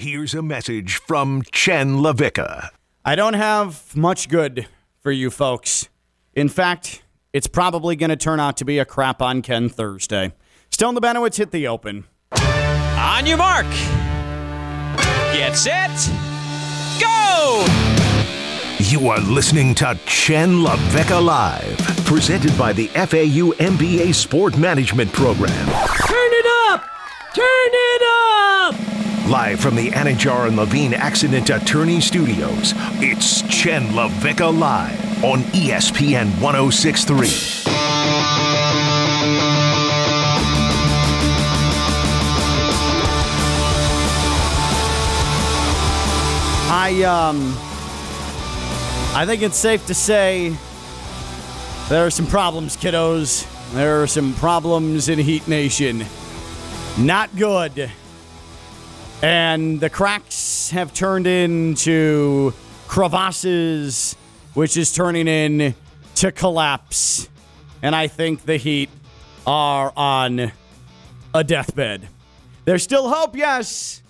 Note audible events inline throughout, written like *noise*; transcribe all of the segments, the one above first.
Here's a message from Chen LaVicka. I don't have much good for you folks. In fact, it's probably going to turn out to be a crap on Ken Thursday. Stone the Benowitz hit the open. On your mark. Get set. Go! You are listening to Chen LaVicka Live, presented by the FAU MBA Sport Management Program. Turn it up! Turn it up! Live from the Anidjar and Levine Accident Attorney Studios, it's Chen LaVicka Live on ESPN 1063. I um I think it's safe to say there are some problems, kiddos. There are some problems in Heat Nation. Not good. And the cracks have turned into crevasses, which is turning in to collapse. And I think the Heat are on a deathbed. There's still hope, yes,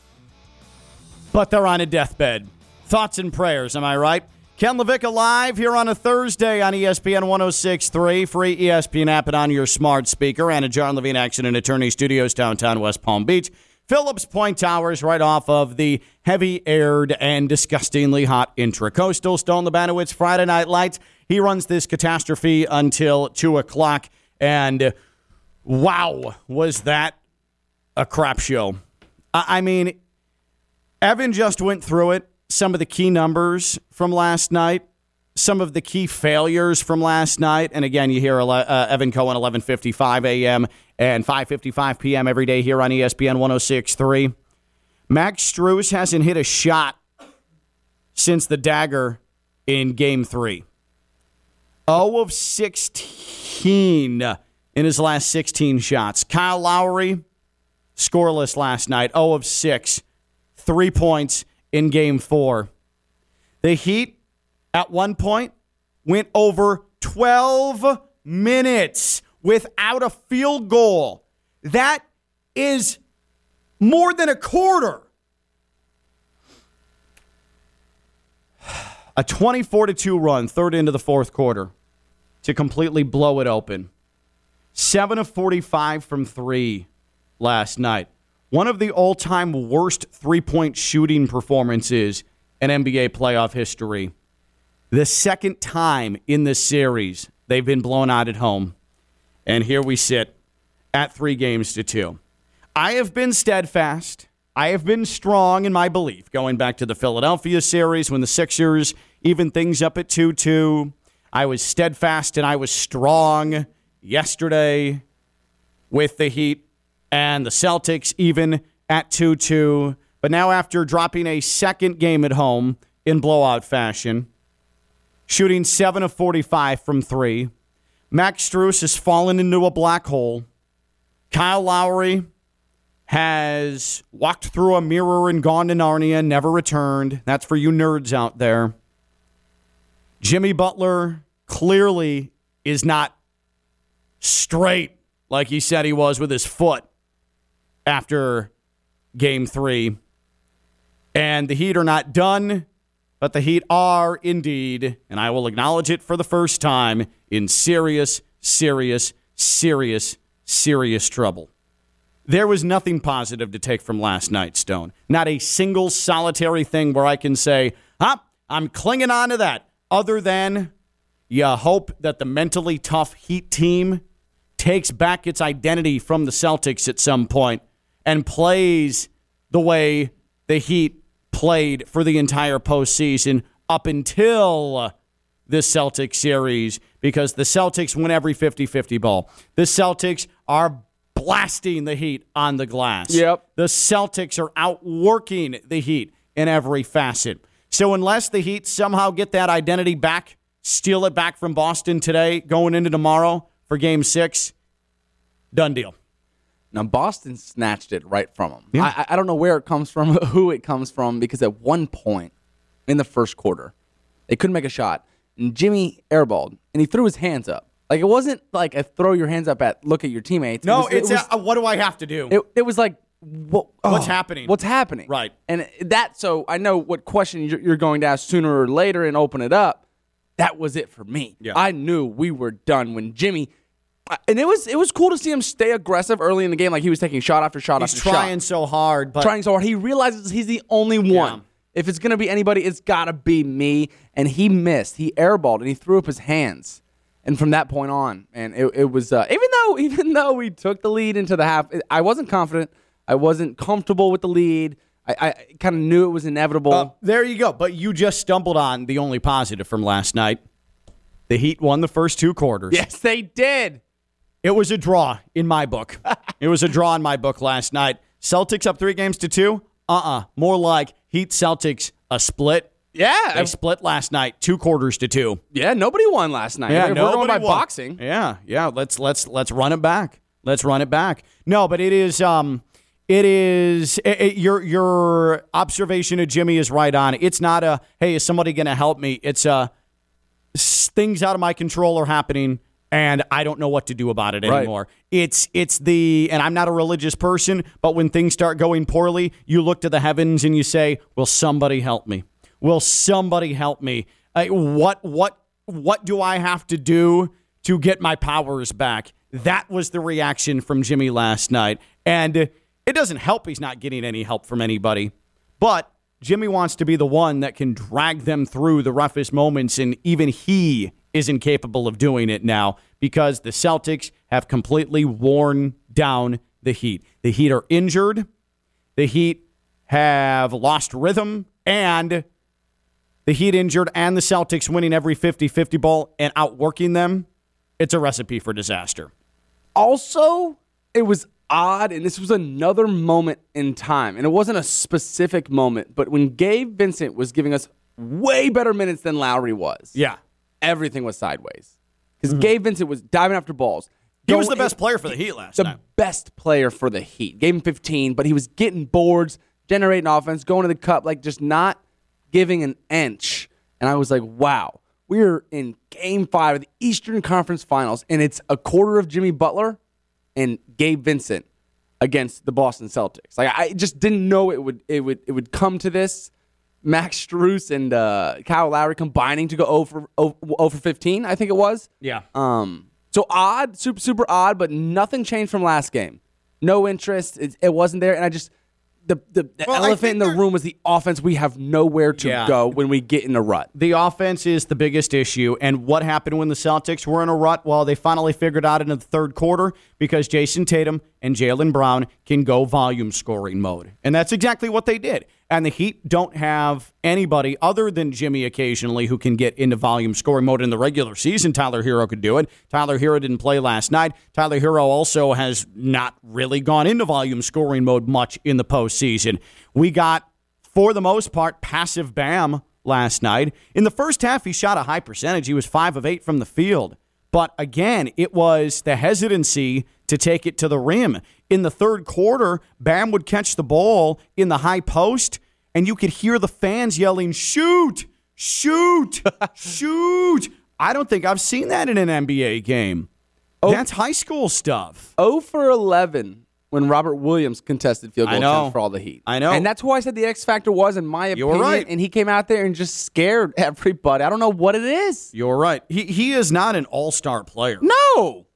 but they're on a deathbed. Thoughts and prayers, am I right? Ken LaVicka live here on a Thursday on ESPN 1063, free ESPN app and on your smart speaker, and a John Levine Action Accident Attorney Studios, downtown West Palm Beach. Phillips Point Towers, right off of the heavy aired and disgustingly hot intracoastal. Stone Lebanowitz, Friday Night Lights. He runs this catastrophe until 2 o'clock. And wow, was that a crap show. I I mean, Evan just went through it. Some of the key numbers from last night, some of the key failures from last night, and again, you hear uh, Evan Cohen 11:55 a.m. and 5:55 p.m. every day here on ESPN 106.3. Max Strus hasn't hit a shot since the dagger in Game Three. 0 of 16 in his last 16 shots. Kyle Lowry scoreless last night, 0 of 6, three points in game four. The Heat, at one point, went over 12 minutes without a field goal. That is more than a quarter. A 24 to 2 run, third into the fourth quarter, to completely blow it open. 7 of 45 from three last night. One of the all time worst three point shooting performances in NBA playoff history. The second time in this series they've been blown out at home. And here we sit at three games to two. I have been steadfast. I have been strong in my belief going back to the Philadelphia series when the Sixers even things up at 2 2. I was steadfast and I was strong yesterday with the Heat and the Celtics even at 2 2. But now, after dropping a second game at home in blowout fashion, shooting 7 of 45 from three, Max Strus has fallen into a black hole. Kyle Lowry has walked through a mirror and gone to Narnia, never returned. That's for you nerds out there. Jimmy Butler clearly is not straight like he said he was with his foot after game three. And the Heat are not done, but the Heat are indeed, and I will acknowledge it for the first time, in serious, serious, serious, serious trouble. There was nothing positive to take from last night, Stone. Not a single solitary thing where I can say, ah, I'm clinging on to that, other than you hope that the mentally tough Heat team takes back its identity from the Celtics at some point and plays the way the Heat played for the entire postseason up until this Celtics series because the Celtics win every 50 50 ball. The Celtics are blasting the Heat on the glass. Yep. The Celtics are outworking the Heat in every facet. So unless the Heat somehow get that identity back, steal it back from Boston today, going into tomorrow for game six, done deal. Now Boston snatched it right from him. I, I don't know where it comes from, *laughs* who it comes from, because at one point in the first quarter, they couldn't make a shot, and Jimmy airballed, and he threw his hands up. Like it wasn't like a throw your hands up at look at your teammates. It No, was- it it's was, a, what do I have to do? it, it was like what, oh, What's oh, happening? What's happening? Right. And that, so I know what question you're you're going to ask sooner or later and open it up. That was it for me. Yeah. I knew we were done when Jimmy, and it was it was cool to see him stay aggressive early in the game, like he was taking shot after shot He's after shot trying so hard, but trying so hard. He realizes he's the only one. Yeah. If it's going to be anybody, it's got to be me. And he missed. He airballed and he threw up his hands. And from that point on, and it, it was uh, even though *laughs* even though we took the lead into the half, I wasn't confident. I wasn't comfortable with the lead. I, I kind of knew it was inevitable. Uh, there you go. But you just stumbled on the only positive from last night. The Heat won the first two quarters. yes, they did. It was a draw in my book. *laughs* it was a draw in my book last night. Celtics up three games to two? Uh uh More like Heat Celtics a split. Yeah, They split last night, two quarters to two. yeah. Nobody won last night. Yeah, we're going nobody by won. boxing. Yeah, yeah. Let's let's let's run it back. Let's run it back. No, but it is um it is it, it- your your observation of Jimmy is right on. It's not a hey, is somebody going to help me? It's a things out of my control are happening and I don't know what to do about it Right. anymore. It's it's the and I'm not a religious person, but when things start going poorly, you look to the heavens and you say, "Will somebody help me? Will somebody help me? Uh, what what what do I have to do to get my powers back?" That was the reaction from Jimmy last night. And it doesn't help he's not getting any help from anybody. But Jimmy wants to be the one that can drag them through the roughest moments, and even he isn't capable of doing it now because the Celtics have completely worn down the Heat. The Heat are injured, the Heat have lost rhythm, and the Heat injured and the Celtics winning every 50 50 ball and outworking them. It's a recipe for disaster. also it was odd and this was another moment in time and it wasn't a specific moment but when gabe vincent was giving us way better minutes than lowry was Yeah. Everything was sideways because mm-hmm. gabe vincent was diving after balls He was the best player for the Heat last year. the night. best player for the heat gave him 15 but he was getting boards generating offense going to the cup like just not giving an inch and i was like wow we're in game five of the eastern conference finals and it's a quarter of jimmy butler and Gabe Vincent against the Boston Celtics. Like I just didn't know it would it would it would come to this. Max Strus and uh, Kyle Lowry combining to go over over 15, I think it was. Yeah. Um. So odd, super super odd, but nothing changed from last game. No interest. It, it wasn't there, and I just the the, the Well, elephant in the room was the offense. We have nowhere to Yeah. go when we get in a rut. The offense is the biggest issue. And what happened when the Celtics were in a rut? Well, they finally figured out in the third quarter because Jayson Tatum and Jaylen Brown can go volume scoring mode. And that's exactly what they did. And the Heat don't have anybody other than Jimmy occasionally who can get into volume scoring mode in the regular season. Tyler Herro could do it. Tyler Herro didn't play last night. Tyler Herro also has not really gone into volume scoring mode much in the postseason. We got for the most part, passive Bam last night. In the first half, he shot a high percentage. He was five of eight from the field. But again, it was the hesitancy to take it to the rim. In the third quarter, Bam would catch the ball in the high post, and you could hear the fans yelling, Shoot! Shoot! *laughs* Shoot! I don't think I've seen that in an NBA game. Oh, That's high school stuff. 0 for 11 when Robert Williams contested field goal for all the Heat. I know. And that's who I said the X factor was, in my opinion. right. And he came out there and just scared *laughs* everybody. I don't know what it is. You're right. He, he is not an all star player. No.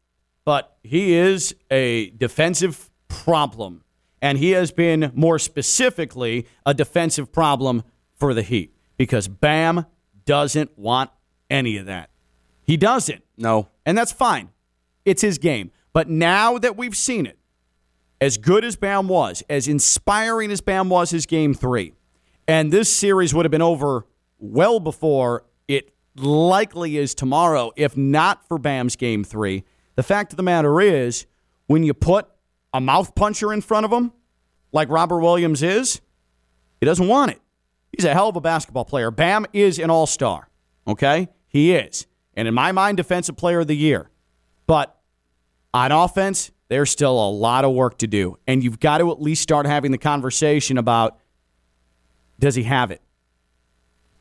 He is a defensive problem. And he has been more specifically a defensive problem for the Heat because Bam doesn't want any of that. He doesn't. No. And that's fine. It's his game. But now that we've seen it, as good as Bam was, as inspiring as Bam was his game three, and this series would have been over well before it likely is tomorrow, if not for Bam's game three. The fact of the matter is, when you put a mouth puncher in front of him, like Robert Williams is, he doesn't want it. He's a hell of a basketball player. Bam is an all star. Okay? He is. And in my mind, defensive player of the year. But on offense, there's still a lot of work to do. And you've got to at least start having the conversation about does he have it?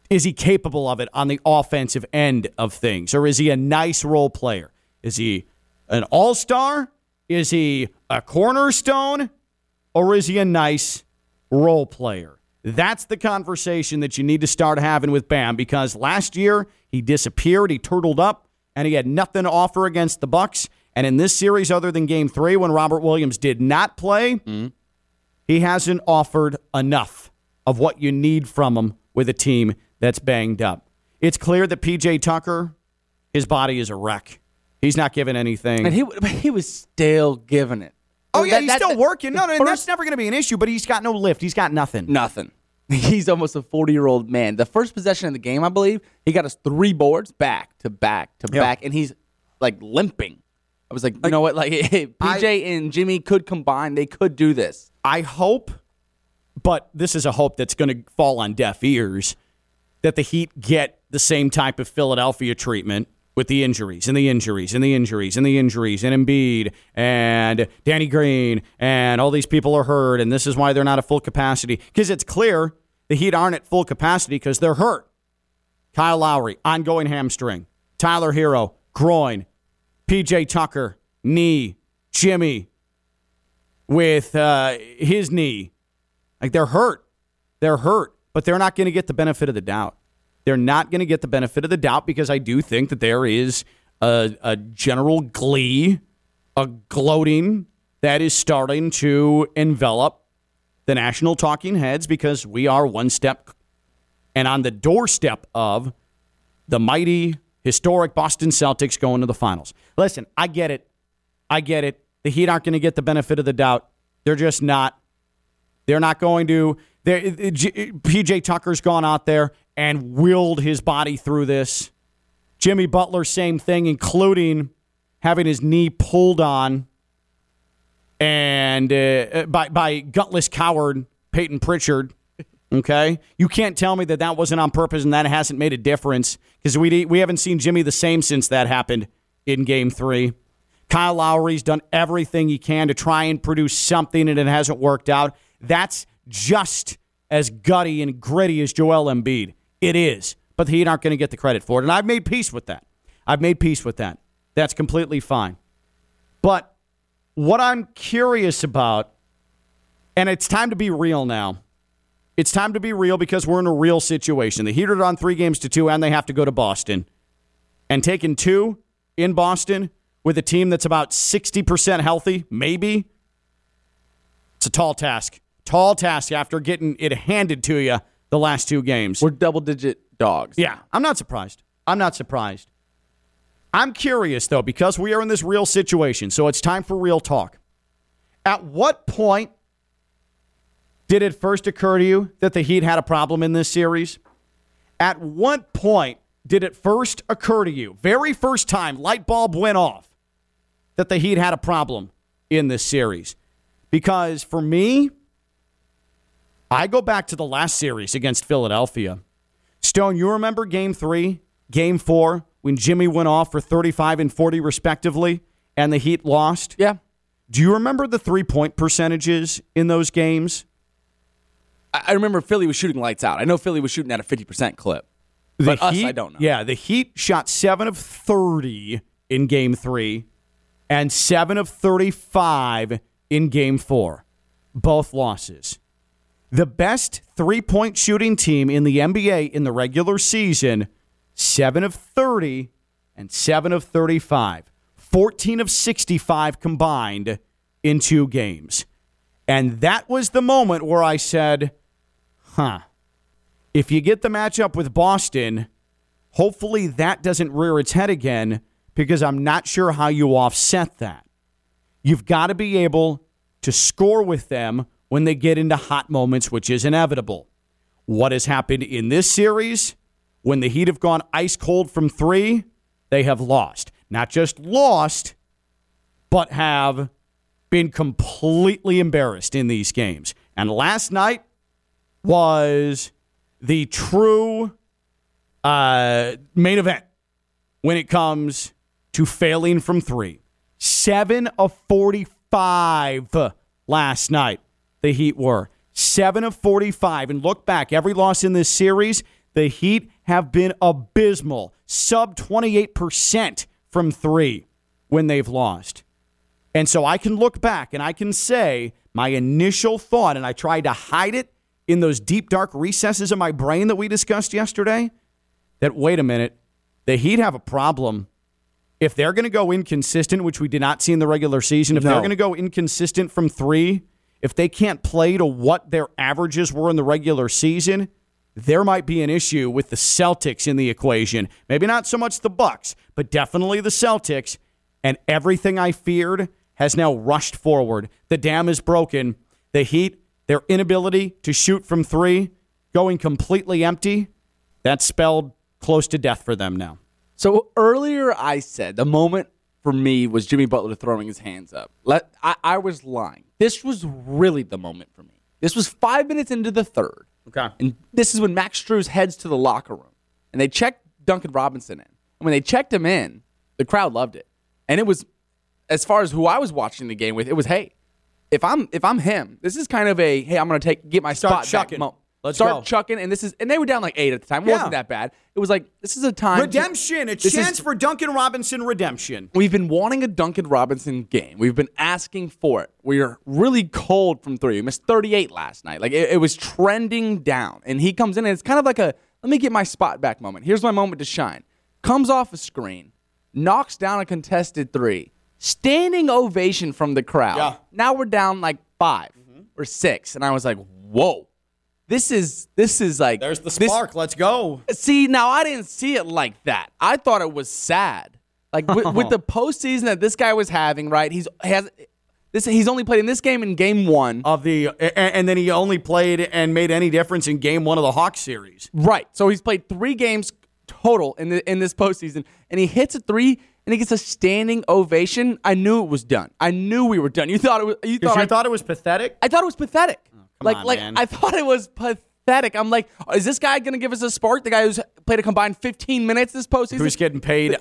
Is he capable of it on the offensive end of things? Or is he a nice role player? Is he an all star? Is he a cornerstone? or is he a nice role player? That's the conversation that you need to start having with Bam because last year he disappeared, he turtled up, and he had nothing to offer against the Bucks. And in this series, other than Game Three, when Robert Williams did not play, mm-hmm. he hasn't offered enough of what you need from him with a team that's banged up. It's clear that PJ Tucker, his body is a wreck. He's not giving anything. And he he was still giving it. Oh yeah, that, he's that, still that, working. No, no, first, that's never going to be an issue. But he's got no lift. He's got nothing. Nothing. *laughs* He's almost a forty-year-old man. The first possession of the game, I believe, he got us three boards back to back to back, and he's like limping. I was like, you know what? Like *laughs* hey, PJ I, and Jimmy could combine. They could do this. I hope, but this is a hope that's going to fall on deaf ears. That the Heat get the same type of Philadelphia treatment with the injuries and the injuries and the injuries and the injuries and Embiid and Danny Green and all these people are hurt and this is why they're not at full capacity because it's clear the Heat aren't at full capacity because they're hurt. Kyle Lowry, ongoing hamstring. Tyler Herro, groin. PJ Tucker, knee. Jimmy with uh, his knee. Like they're hurt. They're hurt, but they're not going to get the benefit of the doubt. They're not going to get the benefit of the doubt because I do think that there is a, a general glee, a gloating that is starting to envelop the national talking heads because we are one step and on the doorstep of the mighty, historic Boston Celtics going to the finals. Listen, I get it. I get it. The Heat aren't going to get the benefit of the doubt. They're just not. They're not going to. PJ uh, uh, Tucker's gone out there and willed his body through this. Jimmy Butler, same thing, including having his knee pulled on and uh, by by gutless coward Payton Pritchard. Okay, you can't tell me that that wasn't on purpose and that hasn't made a difference because we we haven't seen Jimmy the same since that happened in Game Three. Kyle Lowry's done everything he can to try and produce something and it hasn't worked out. That's just as gutty and gritty as Joel Embiid. It is. But the Heat aren't going to get the credit for it. And I've made peace with that. I've made peace with that. That's completely fine. But what I'm curious about, and it's time to be real now. It's time to be real because we're in a real situation. The Heat are on three games to two, and they have to go to Boston. And taking two in Boston with a team that's about 60% healthy, maybe, it's a tall task. Tall task after getting it handed to you the last two games. We're double digit dogs. Yeah, I'm not surprised. I'm not surprised. I'm curious, though, because we are in this real situation, so it's time for real talk. At what point did it first occur to you that the Heat had a problem in this series? At what point did it first occur to you, very first time light bulb went off, that the Heat had a problem in this series? Because for me, I go back to the last series against Philadelphia. Stone, you remember game three, game four, when Jimmy went off for 35 and 40 respectively, and the Heat lost? Yeah. Do you remember the three point percentages in those games? I remember Philly was shooting lights out. I know Philly was shooting at a 50% clip. The but Heat, us, I don't know. Yeah, the Heat shot 7 of 30 in game 3 and 7 of 35 in game 4. Both losses the best three point shooting team in the NBA in the regular season, 7 of 30 and 7 of 35, 14 of 65 combined in two games. And that was the moment where I said, huh, if you get the matchup with Boston, hopefully that doesn't rear its head again because I'm not sure how you offset that. You've got to be able to score with them when they get into hot moments, which is inevitable. What has happened in this series? When the Heat have gone ice cold from three, they have lost. Not just lost, but have been completely embarrassed in these games. And last night was the true uh, main event when it comes to failing from three. Seven of 45 last night the Heat were. 7 of 45. And look back, every loss in this series, the Heat have been abysmal, sub 28% from three when they've lost. And so I can look back and I can say, my initial thought, and I tried to hide it in those deep, dark recesses of my brain that we discussed yesterday, that wait a minute, the Heat have a problem. If they're going to go inconsistent, which we did not see in the regular season, if No. they're going to go inconsistent from three, if they can't play to what their averages were in the regular season, there might be an issue with the Celtics in the equation. Maybe not so much the Bucks, but definitely the Celtics. And everything I feared has now rushed forward. The dam is broken. The Heat, their inability to shoot from three, going completely empty, that's spelled close to death for them now. So earlier I said the moment for me was Jimmy Butler throwing his hands up. Let, I, I was lying. This was really the moment for me. This was five minutes into the third. Okay. And this is when Max Strus heads to the locker room. And they checked Duncan Robinson in. And when they checked him in, the crowd loved it. And it was as far as who I was watching the game with, it was hey, if I'm if I'm him, this is kind of a hey, I'm gonna take get my Start spot chucking. back. mo- Let's Start go. chucking, and this is and they were down like eight at the time. It Yeah. wasn't that bad. It was like this is a time to- Redemption, a this is- chance for Duncan Robinson redemption. We've been wanting a Duncan Robinson game. We've been asking for it. We are really cold from three. We missed 38 last night. Like it, it was trending down. And he comes in and it's kind of like a let me get my spot back moment. Here's my moment to shine. Comes off a screen, knocks down a contested three. Standing ovation from the crowd. Yeah. Now we're down like 5 mm-hmm. or six. And I was like, whoa. This is this is like There's the this- spark. Let's go. See, now I didn't see it like that. I thought it was sad. Like with, with the *laughs* oh. postseason that this guy was having, right? He's has this. He's only played in this game in game one, Of the a- and then he only played and made any difference in game one of the Hawks series. right? So he's played three games total in the in this postseason, and he hits a three and he gets a standing ovation. I knew it was done. I knew we were done. You thought it was. You thought you I, thought it was pathetic. I thought it was pathetic. Like on, like man. I thought it was pathetic. I'm like, is this guy gonna give us a spark? The guy who's played a combined 15 minutes this postseason. Who's getting paid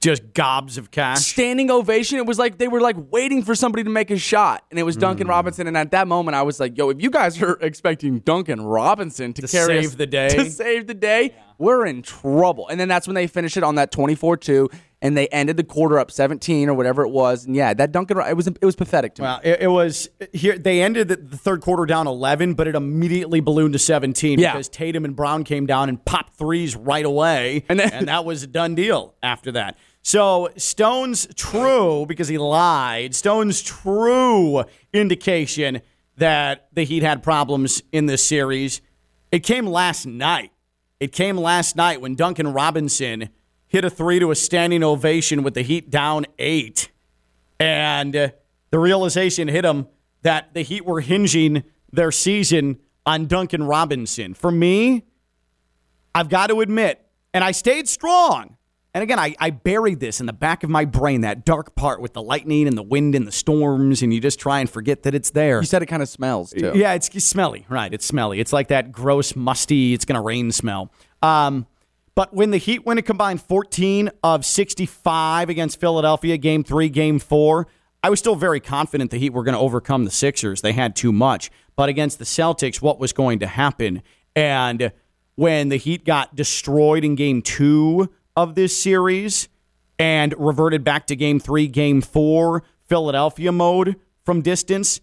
just gobs of cash? standing ovation. It was like they were like waiting for somebody to make a shot, and it was. Duncan hmm. Robinson. And at that moment, I was like, "Yo, if you guys are *laughs* expecting Duncan Robinson to, carry save us- the day. *laughs* to save the day, we're in trouble." And then that's when they finished it on that twenty-four-two, and they ended the quarter up seventeen or whatever it was. And yeah, that Duncan, it was it was pathetic to me. Well, it, it was here. They ended the, the third quarter down 11, but it immediately ballooned to 17 Yeah. because Tatum and Brown came down and popped threes right away, *laughs* And and, that was a done deal after that. So Stone's true because he lied. Stone's true indication that the Heat had problems in this series. It came last night. It came last night when Duncan Robinson hit a three to a standing ovation with the Heat down eight and uh, the realization hit him that the Heat were hinging their season on Duncan Robinson. For me, I've got to admit, and I stayed strong. And again, I, I buried this in the back of my brain, that dark part with the lightning and the wind and the storms, and you just try and forget that it's there. You said it kind of smells too. Yeah, it's smelly, right? It's smelly. It's like that gross, musty, it's going to rain smell. Um, but when the Heat went a combined 14 of 65 against Philadelphia, game three, game four, I was still very confident the Heat were going to overcome the Sixers. They had too much. But against the Celtics, what was going to happen? And when the Heat got destroyed in game two of this series and reverted back to game three, game four, Philadelphia mode from distance,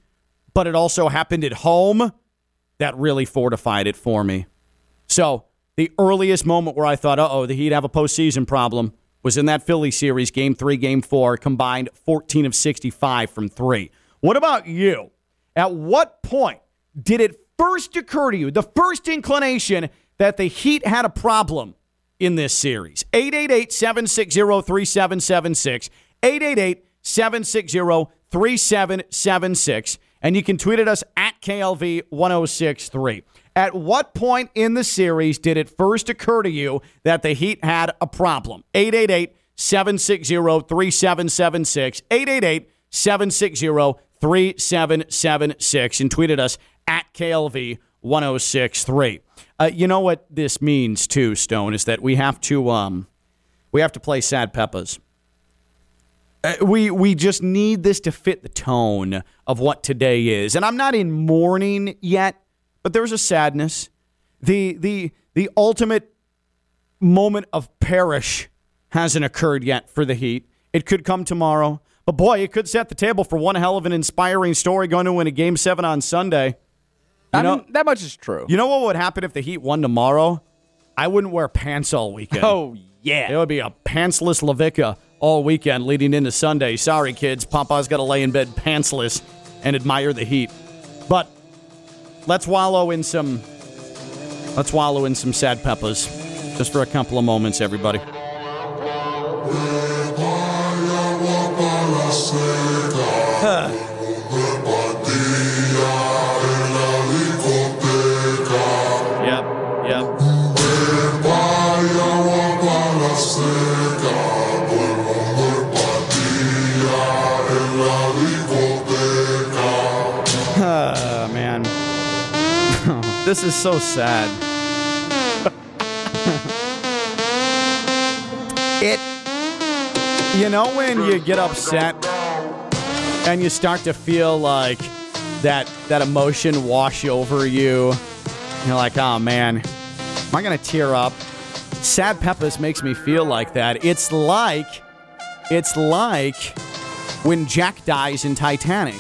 but it also happened at home, that really fortified it for me. So the earliest moment where I thought, oh, the Heat have a postseason problem was in that Philly series, game three, game four, combined 14 of 65 from three. What about you? At what point did it first occur to you, the first inclination that the Heat had a problem in this series? 888 760 3776. 888 760 3776. And you can tweet at us at KLV 1063. At what point in the series did it first occur to you that the Heat had a problem? 888 760 3776. 888 760 3776. And tweeted us at KLV 1063. Uh, you know what this means too, Stone, is that we have to um, we have to play Sad Peppas. Uh, we we just need this to fit the tone of what today is. And I'm not in mourning yet, but there's a sadness. The the the ultimate moment of perish hasn't occurred yet for the Heat. It could come tomorrow, But boy, it could set the table for one hell of an inspiring story going to win a game seven on Sunday. I know- mean, that much is true. You know what would happen if the Heat won tomorrow? I wouldn't wear pants all weekend. oh yeah. It would be a pantsless LaVicka all weekend leading into Sunday. Sorry, kids. Papa's got to lay in bed pantsless and admire the heat. But let's wallow in some. Let's wallow in some sad peppers, just for a couple of moments, everybody. Yep, this is so sad. it, you know, when you get upset and you start to feel like that that emotion wash over you, you're like, oh man, am I gonna tear up? Sad Peppers makes me feel like that. It's like, it's like when Jack dies in Titanic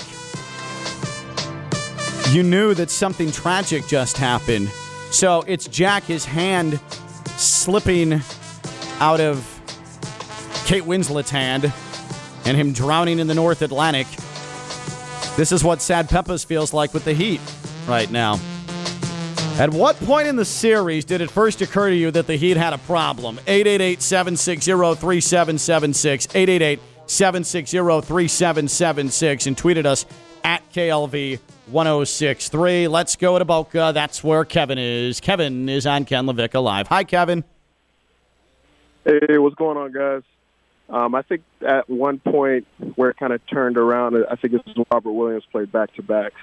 you knew that something tragic just happened. So it's Jack, his hand slipping out of Kate Winslet's hand and him drowning in the North Atlantic. This is what Sad Peppers feels like with the Heat right now. At what point in the series did it first occur to you that the Heat had a problem? 888 760 3776. 888 760 3776. And tweeted us at KLV 1063. Let's go to Boca. That's where Kevin is. Kevin is on Ken LaVicka Live. Hi, Kevin. Hey, what's going on, guys? Um, I think at one point where it kind of turned around, I think it's Robert Williams played back to backs.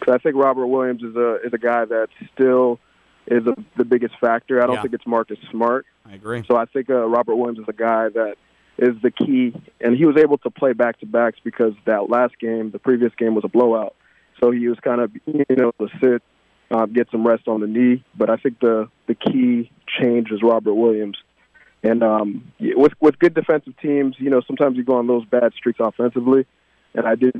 Because I think Robert Williams is a is a guy that still is a, the biggest factor. I don't Yeah. think it's Marcus Smart. I agree. So I think uh, Robert Williams is a guy that is the key, and he was able to play back to backs because that last game, the previous game, was a blowout. So he was kind of you know to sit, um, get some rest on the knee. But I think the the key change is Robert Williams, and um, with with good defensive teams, you know sometimes you go on those bad streaks offensively, and I did.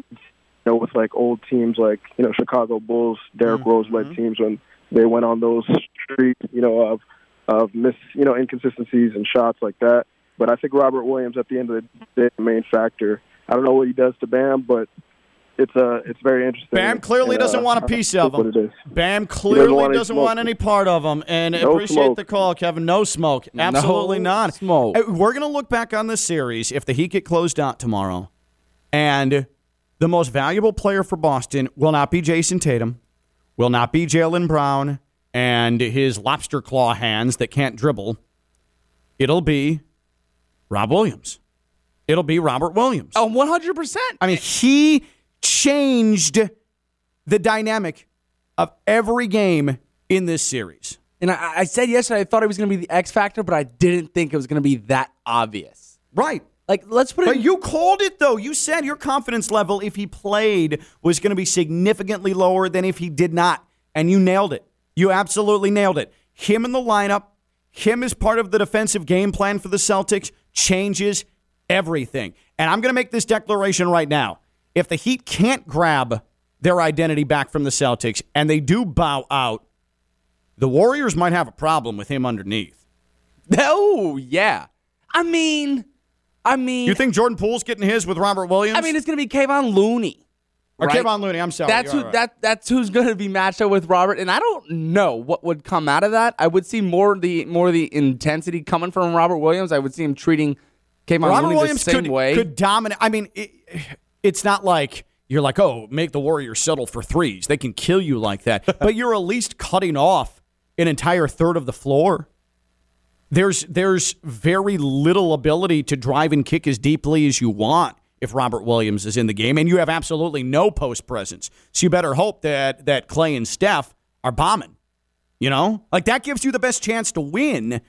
You know, with like old teams like you know Chicago Bulls, Derrick Rose led teams when they went on those streaks, you know, of of miss, you know, inconsistencies and shots like that. But I think Robert Williams, at the end of the day, the main factor. I don't know what he does to Bam, but it's uh, it's very interesting. Bam clearly And, doesn't uh, want a piece of them. him. it is. Bam clearly want doesn't want any part of them. and No appreciate smoke. the call, Kevin. No smoke, absolutely No not. smoke. Uh, We're gonna look back on this series if the Heat get closed out tomorrow, and the most valuable player for Boston will not be Jayson Tatum, will not be Jaylen Brown and his lobster claw hands that can't dribble. It'll be Rob Williams. It'll be Robert Williams. Oh, 100%. I mean, he changed the dynamic of every game in this series. And I, I said yesterday I thought it was going to be the X factor, but I didn't think it was going to be that obvious. Right. Like, let's put it. But you called it, though. You said your confidence level, if he played, was going to be significantly lower than if he did not. And you nailed it. You absolutely nailed it. Him in the lineup, him as part of the defensive game plan for the Celtics changes everything. And I'm going to make this declaration right now. If the Heat can't grab their identity back from the Celtics and they do bow out, the Warriors might have a problem with him underneath. oh, yeah. I mean, I mean, You think Jordan Poole's getting his with Robert Williams? I mean, it's going to be Kevon Looney. or right? Kevon Looney. I'm sorry. That's who right. that that's who's going to be matched up with Robert, and I don't know what would come out of that. I would see more of the more of the intensity coming from Robert Williams. I would see him treating Kevon Robert Looney Williams the same could, way. could dominate. I mean, it, it's not like you're like, oh, make the Warriors settle for threes. They can kill you like that. *laughs* but you're at least cutting off an entire third of the floor. There's there's very little ability to drive and kick as deeply as you want if Robert Williams is in the game, and you have absolutely no post presence. So you better hope that that Clay and Steph are bombing. You know, like that gives you the best chance to win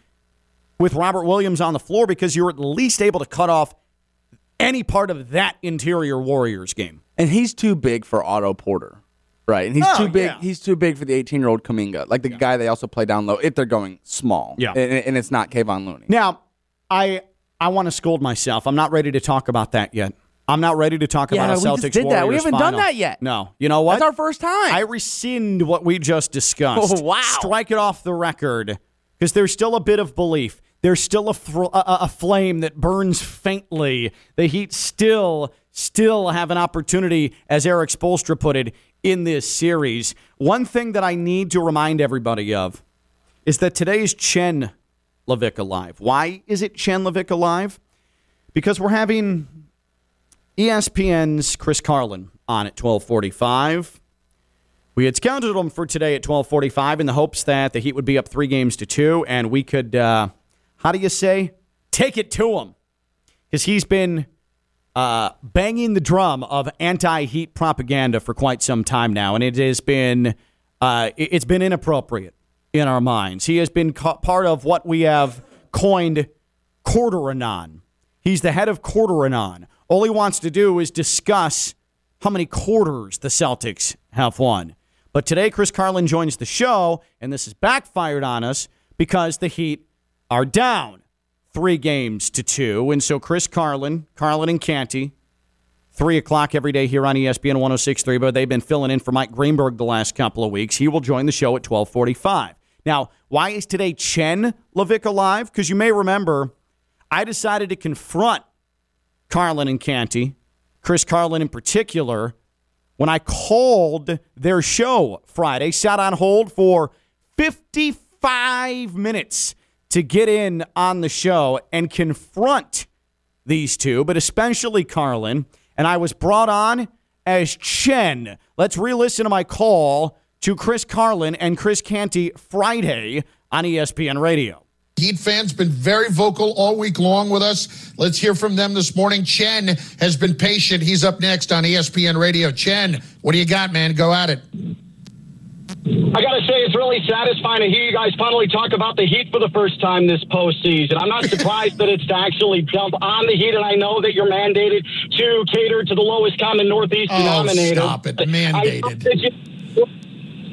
with Robert Williams on the floor because you're at least able to cut off any part of that interior Warriors game. and he's too big for Otto Porter, right? And he's Oh, too big. yeah. He's too big for the 18 year old Kuminga, like the guy they also play down low if they're going small. Yeah. and, and it's not Kevon Looney. Now, I I want to scold myself. I'm not ready to talk about that yet. I'm not ready to talk Yeah, about a we just Celtics did that. We haven't done that yet. No. You know what? That's our first time. I rescind what we just discussed. Oh, *laughs* wow. Strike it off the record because there's still a bit of belief. There's still a, a, a flame that burns faintly. The Heat still, still have an opportunity, as Erik Spoelstra put it, in this series. One thing that I need to remind everybody of is that today is Chen LaVicka Live. Why is it Chen LaVicka Live? Because we're having ESPN's Chris Carlin on at 1245. We had scheduled him for today at 1245 in the hopes that the Heat would be up three games to two, and we could, uh, how do you say, take it to him. Because he's been uh, banging the drum of anti-Heat propaganda for quite some time now, and it has been, uh, it- it's been inappropriate in our minds. He has been ca- part of what we have coined Quarteranon. He's the head of Quarteranon. All he wants to do is discuss how many quarters the Celtics have won. But today, Chris Carlin joins the show, and this has backfired on us because the Heat are down three games to two. And so, Chris Carlin, Carlin and Canty, three o'clock every day here on ESPN 1063, but they've been filling in for Mike Greenberg the last couple of weeks. He will join the show at 1245. Now, why is today Chen LaVicka Live? Because you may remember I decided to confront Carlin and Canty, Chris Carlin in particular, when I called their show Friday, sat on hold for 55 minutes to get in on the show and confront these two, but especially Carlin. And I was brought on as Chen. Let's re listen to my call to Chris Carlin and Chris Canty Friday on ESPN Radio. Heat fans been very vocal all week long with us. Let's hear from them this morning. Chen has been patient. He's up next on ESPN Radio. Chen, what do you got, man? Go at it. I got to say, it's really satisfying to hear you guys finally talk about the Heat for the first time this postseason. I'm not surprised that it's to actually dump on the Heat, and I know that you're mandated to cater to the lowest common Northeast Oh, denominator. stop it. Mandated.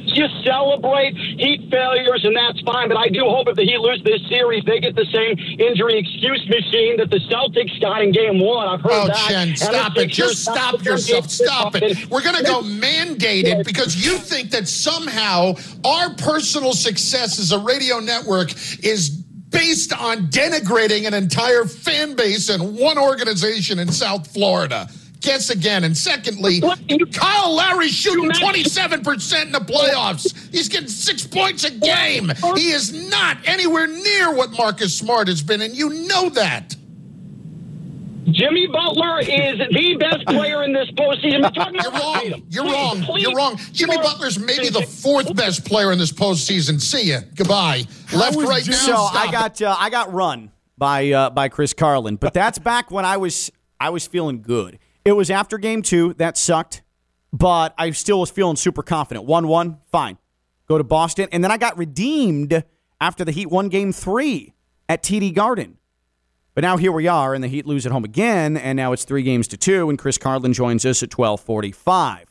You celebrate Heat failures, and that's fine. But I do hope if the Heat lose this series, they get the same injury excuse machine that the Celtics got in Game One. I've heard Oh, that. Chen, stop it. Just stop yourself. Stop it. We're going to go mandated because you think that somehow our personal success as a radio network is based on denigrating an entire fan base and one organization in South Florida. Guess again. And secondly, Kyle Lowry's shooting 27% in the playoffs. He's getting six points a game. He is not anywhere near what Marcus Smart has been, and you know that. Jimmy Butler is the best player in this postseason. We're You're wrong. You're Please, wrong. please. You're wrong. Jimmy You're- Butler's maybe the fourth best player in this postseason. See ya. Goodbye. Left, right, Jimmy- now. So stop I got uh, I got run by uh, by Chris Carlin, but that's back when I was I was feeling good. It was after game two that sucked, but I still was feeling super confident. One one, fine. Go to Boston, and then I got redeemed after the Heat won game three at TD Garden. But now here we are, and the Heat lose at home again, and now it's three games to two, and Chris Carlin joins us at twelve forty-five.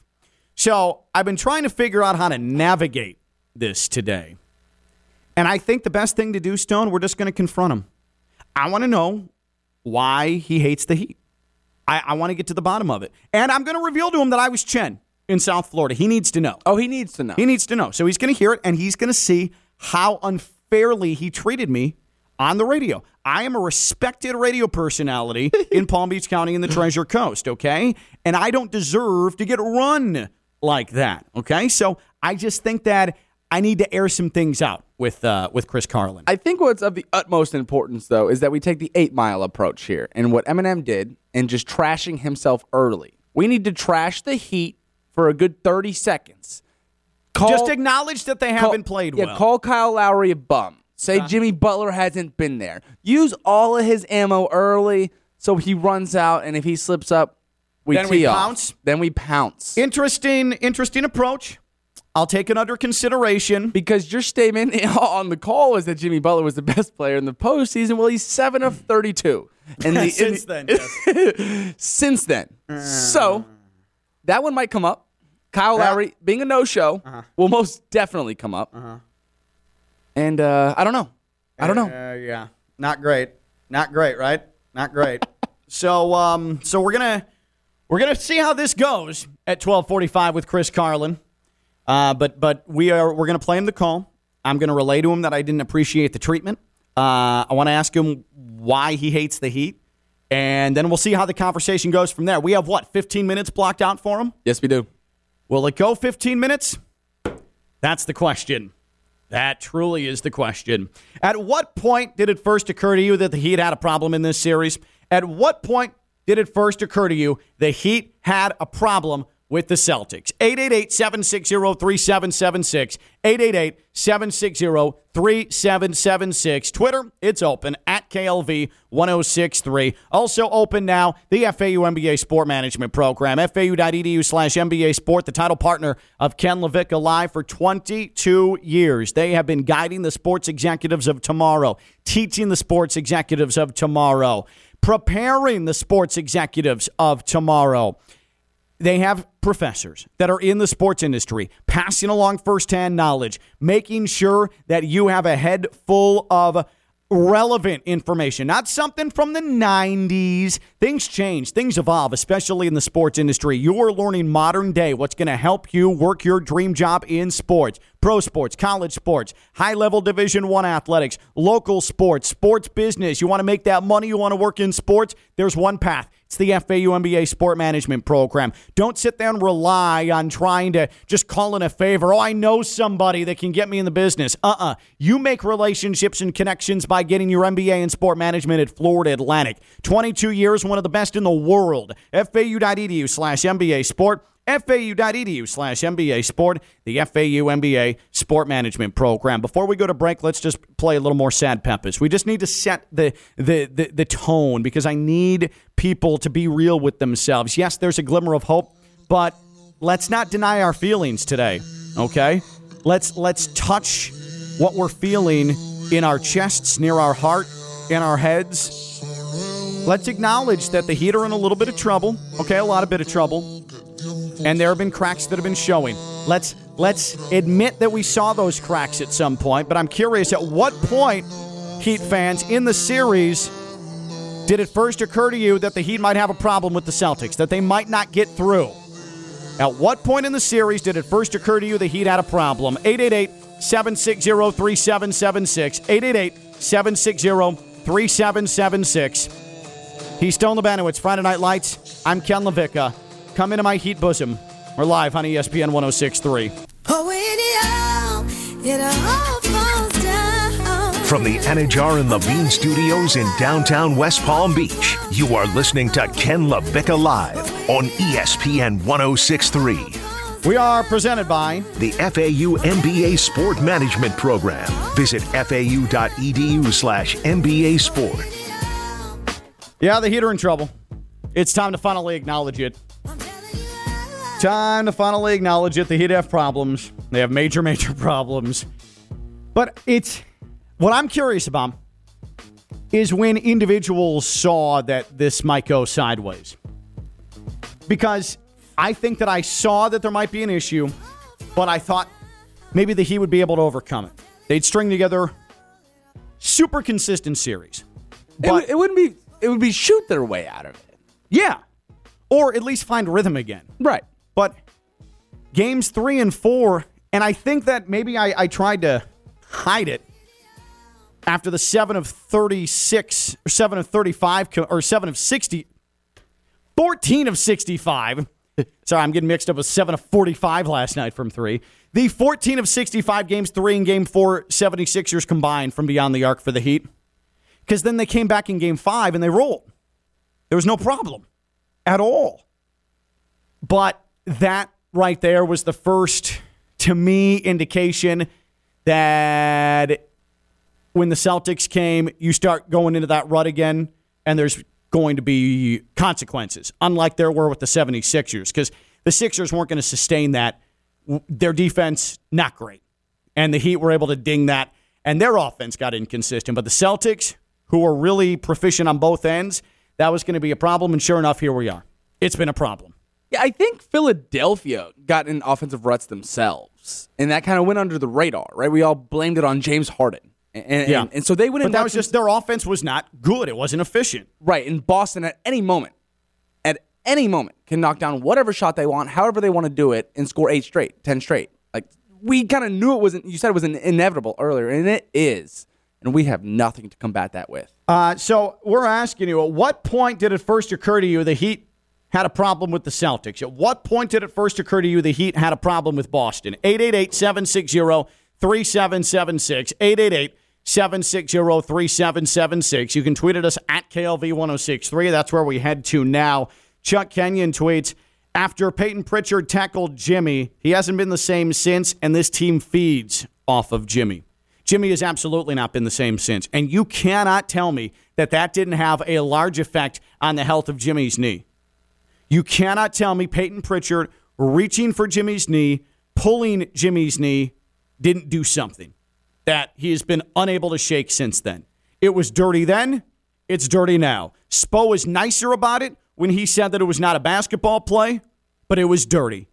So I've been trying to figure out how to navigate this today. And I think the best thing to do, Stone, we're just going to confront him. I want to know why he hates the Heat. I, I want to get to the bottom of it. And I'm going to reveal to him that I was Chen in South Florida. He needs to know. oh, he needs to know. He needs to know. So he's going to hear it and he's going to see how unfairly he treated me on the radio. I am a respected radio personality *laughs* in Palm Beach County and the Treasure Coast, okay? And I don't deserve to get run like that, okay? So I just think that I need to air some things out with uh, with Chris Carlin. I think what's of the utmost importance, though, is that we take the eight mile approach here. And what Eminem did and just trashing himself early. We need to trash the Heat for a good 30 seconds. Call, just acknowledge that they call- haven't played yeah, well. call Kyle Lowry a bum. Say Jimmy Butler hasn't been there. Use all of his ammo early so he runs out, and if he slips up, we Then we off. pounce? Then we pounce. interesting, interesting approach. I'll take it under consideration. because your statement *laughs* on the call was that Jimmy Butler was the best player in the postseason. Well, he's seven of thirty-two, and the, *laughs* Since in- then, *laughs* since then. So that one might come up. Kyle Lowry being a no-show Uh-huh. will most definitely come up. And uh, I don't know. I don't know. Uh, yeah, not great. Not great, right? Not great. so, um, so we're gonna We're gonna see how this goes at 12:45 with Chris Carlin. Uh, but but we are we're gonna play him the call. I'm gonna relay to him that I didn't appreciate the treatment. Uh, I want to ask him why he hates the Heat, and then we'll see how the conversation goes from there. We have what 15 minutes blocked out for him. Yes, we do. Will it go 15 minutes? That's the question. That truly is the question. At what point did it first occur to you that the Heat had a problem in this series? At what point did it first occur to you the Heat had a problem with the Celtics? 888 760 3776. 888 760 3776. Twitter, it's open at KLV 1063. Also open now, the FAU MBA Sport Management Program. FAU.edu slash MBA Sport, the title partner of Ken LaVicka Live for 22 years. They have been guiding the sports executives of tomorrow, teaching the sports executives of tomorrow, preparing the sports executives of tomorrow they have professors that are in the sports industry passing along firsthand knowledge, making sure that you have a head full of relevant information, not something from the 90s. Things change, things evolve, especially in the sports industry. You're learning modern day what's going to help you work your dream job in sports. Pro sports, college sports, high level Division 1 athletics, local sports, sports business. You want to make that money, you want to work in sports? There's one path. It's the FAU MBA Sport Management Program. Don't sit there and rely on trying to just call in a favor. Oh, I know somebody that can get me in the business. Uh uh You make relationships and connections by getting your MBA in sport management at Florida Atlantic. 22 years, one of the best in the world. FAU.edu slash MBA Sport fau.edu slash MBA Sport, the FAU MBA Sport Management Program. Before we go to break, let's just play a little more sad Peppers. We just need to set the, the, the, the tone because I need people to be real with themselves. Yes, there's a glimmer of hope, but let's not deny our feelings today, okay? Let's, let's touch what we're feeling in our chests, near our heart, in our heads. Let's acknowledge that the Heat are in a little bit of trouble, okay? A lot of bit of trouble and there have been cracks that have been showing. Let's let's admit that we saw those cracks at some point, but I'm curious at what point Heat fans in the series did it first occur to you that the Heat might have a problem with the Celtics, that they might not get through? At what point in the series did it first occur to you the Heat had a problem? 888 760 3776. 888 760 3776. He's Stone Labano. It's Friday Night Lights. I'm Ken LaVicka. Come into my heat bosom. We're live on ESPN 1063. From the Anidjar and Levine Studios in downtown West Palm Beach, you are listening to Ken LaVicka Live on ESPN 1063. We are presented by the FAU MBA Sport Management Program. Visit fau.edu slash MBA Sport. Yeah, the Heat are in trouble. It's time to finally acknowledge it. Time to finally acknowledge it. The Heat have problems. They have major, *laughs* major problems. But it's what I'm curious about is when individuals saw that this might go sideways. Because I think that I saw that there might be an issue, but I thought maybe the Heat would be able to overcome it. They'd string together super consistent series. But it, it wouldn't be it would be shoot their way out of it. Yeah. Or at least find rhythm again. Right. But games three and four, and I think that maybe I, I tried to hide it after the seven of 36 or seven of 35 or seven of 60, 14 of 65. *laughs* Sorry, I'm getting mixed up with seven of 45 last night from three. The 14 of 65 games three and game four, 76ers combined from beyond the arc for the Heat. Because then they came back in game five and they rolled. There was no problem at all. But that right there was the first, to me, indication that when the Celtics came, you start going into that rut again, and there's going to be consequences, unlike there were with the 76ers, because the Sixers weren't going to sustain that. Their defense, not great. And the Heat were able to ding that, and their offense got inconsistent. But the Celtics, who are really proficient on both ends, that was going to be a problem. And sure enough, here we are. It's been a problem. Yeah, I think Philadelphia got in offensive ruts themselves, and that kind of went under the radar, right? We all blamed it on James Harden. And, yeah. and, and so they went But that was just their offense was not good. It wasn't efficient. Right. In Boston, at any moment, at any moment can knock down whatever shot they want, however they want to do it, and score eight straight, ten straight. Like we kind of knew it wasn't. You said it was an inevitable earlier, and it is, and we have nothing to combat that with. Uh, so we're asking you, at what point did it first occur to you the Heat had a problem with the Celtics? At what point did it first occur to you the Heat had a problem with Boston? 888 760 3776. 888 760 3776. You can tweet at us at KLV1063. That's where we head to now. Chuck Kenyon tweets After Payton Pritchard tackled Jimmy, he hasn't been the same since, and this team feeds off of Jimmy. Jimmy has absolutely not been the same since. And you cannot tell me that that didn't have a large effect on the health of Jimmy's knee. You cannot tell me Payton Pritchard reaching for Jimmy's knee, pulling Jimmy's knee, didn't do something that he has been unable to shake since then. It was dirty then, it's dirty now. Spo was nicer about it when he said that it was not a basketball play, but it was dirty.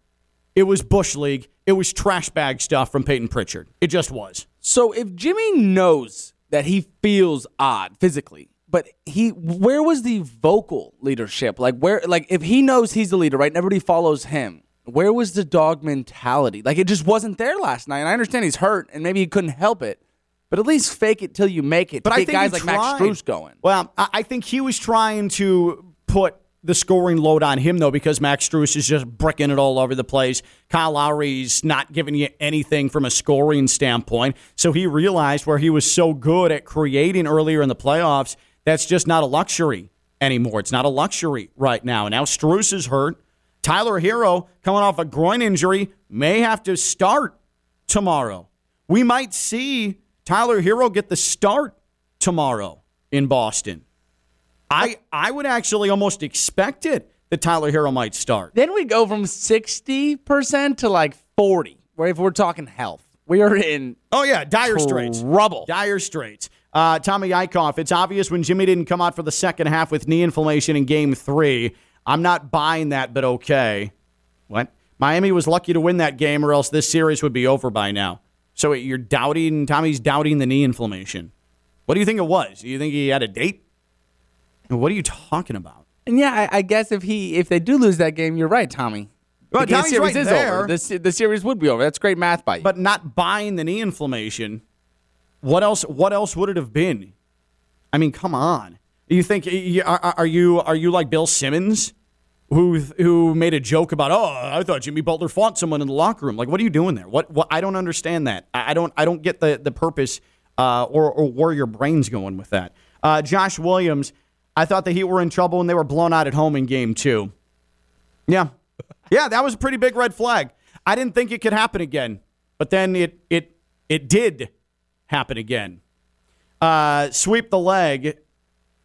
It was Bush League. It was trash bag stuff from Payton Pritchard. It just was. So if Jimmy knows that he feels odd physically, but he where was the vocal leadership? Like where like if he knows he's the leader, right? And everybody follows him. Where was the dog mentality? Like it just wasn't there last night. And I understand he's hurt and maybe he couldn't help it. But at least fake it till you make it. But I think guys like tried. Max Strus going. Well, I I think he was trying to put the scoring load on him though, because Max Strus is just bricking it all over the place. Kyle Lowry's not giving you anything from a scoring standpoint. So he realized where he was so good at creating earlier in the playoffs, that's just not a luxury anymore. It's not a luxury right now. And now Strus is hurt. Tyler Herro, coming off a groin injury, may have to start tomorrow. We might see Tyler Herro get the start tomorrow in Boston. I I would actually almost expect it that Tyler Herro might start. Then we go from sixty percent to like forty. Where if we're talking health. We are in Oh yeah, dire straits. Rubble. Dire straits. Uh, Tommy Eichhoff, it's obvious when Jimmy didn't come out for the second half with knee inflammation in game three. I'm not buying that, but okay. What? Miami was lucky to win that game, or else this series would be over by now. So you're doubting, Tommy's doubting the knee inflammation. What do you think it was? Do you think he had a date? What are you talking about? And yeah, I, I guess if he if they do lose that game, you're right, Tommy. Well, The Tommy's series right is there. over. The, the series would be over. That's great math by you. But not buying the knee inflammation. What else? What else would it have been? I mean, come on. You think are, you are you like Bill Simmons, who who made a joke about? Oh, I thought Jimmy Butler fought someone in the locker room. Like, what are you doing there? What? What? I don't understand that. I don't. I don't get the the purpose uh, or or where your brain's going with that. Uh, Josh Williams. I thought the Heat were in trouble when they were blown out at home in Game Two. Yeah, yeah, that was a pretty big red flag. I didn't think it could happen again, but then it it it did happen again. Uh, sweep the leg.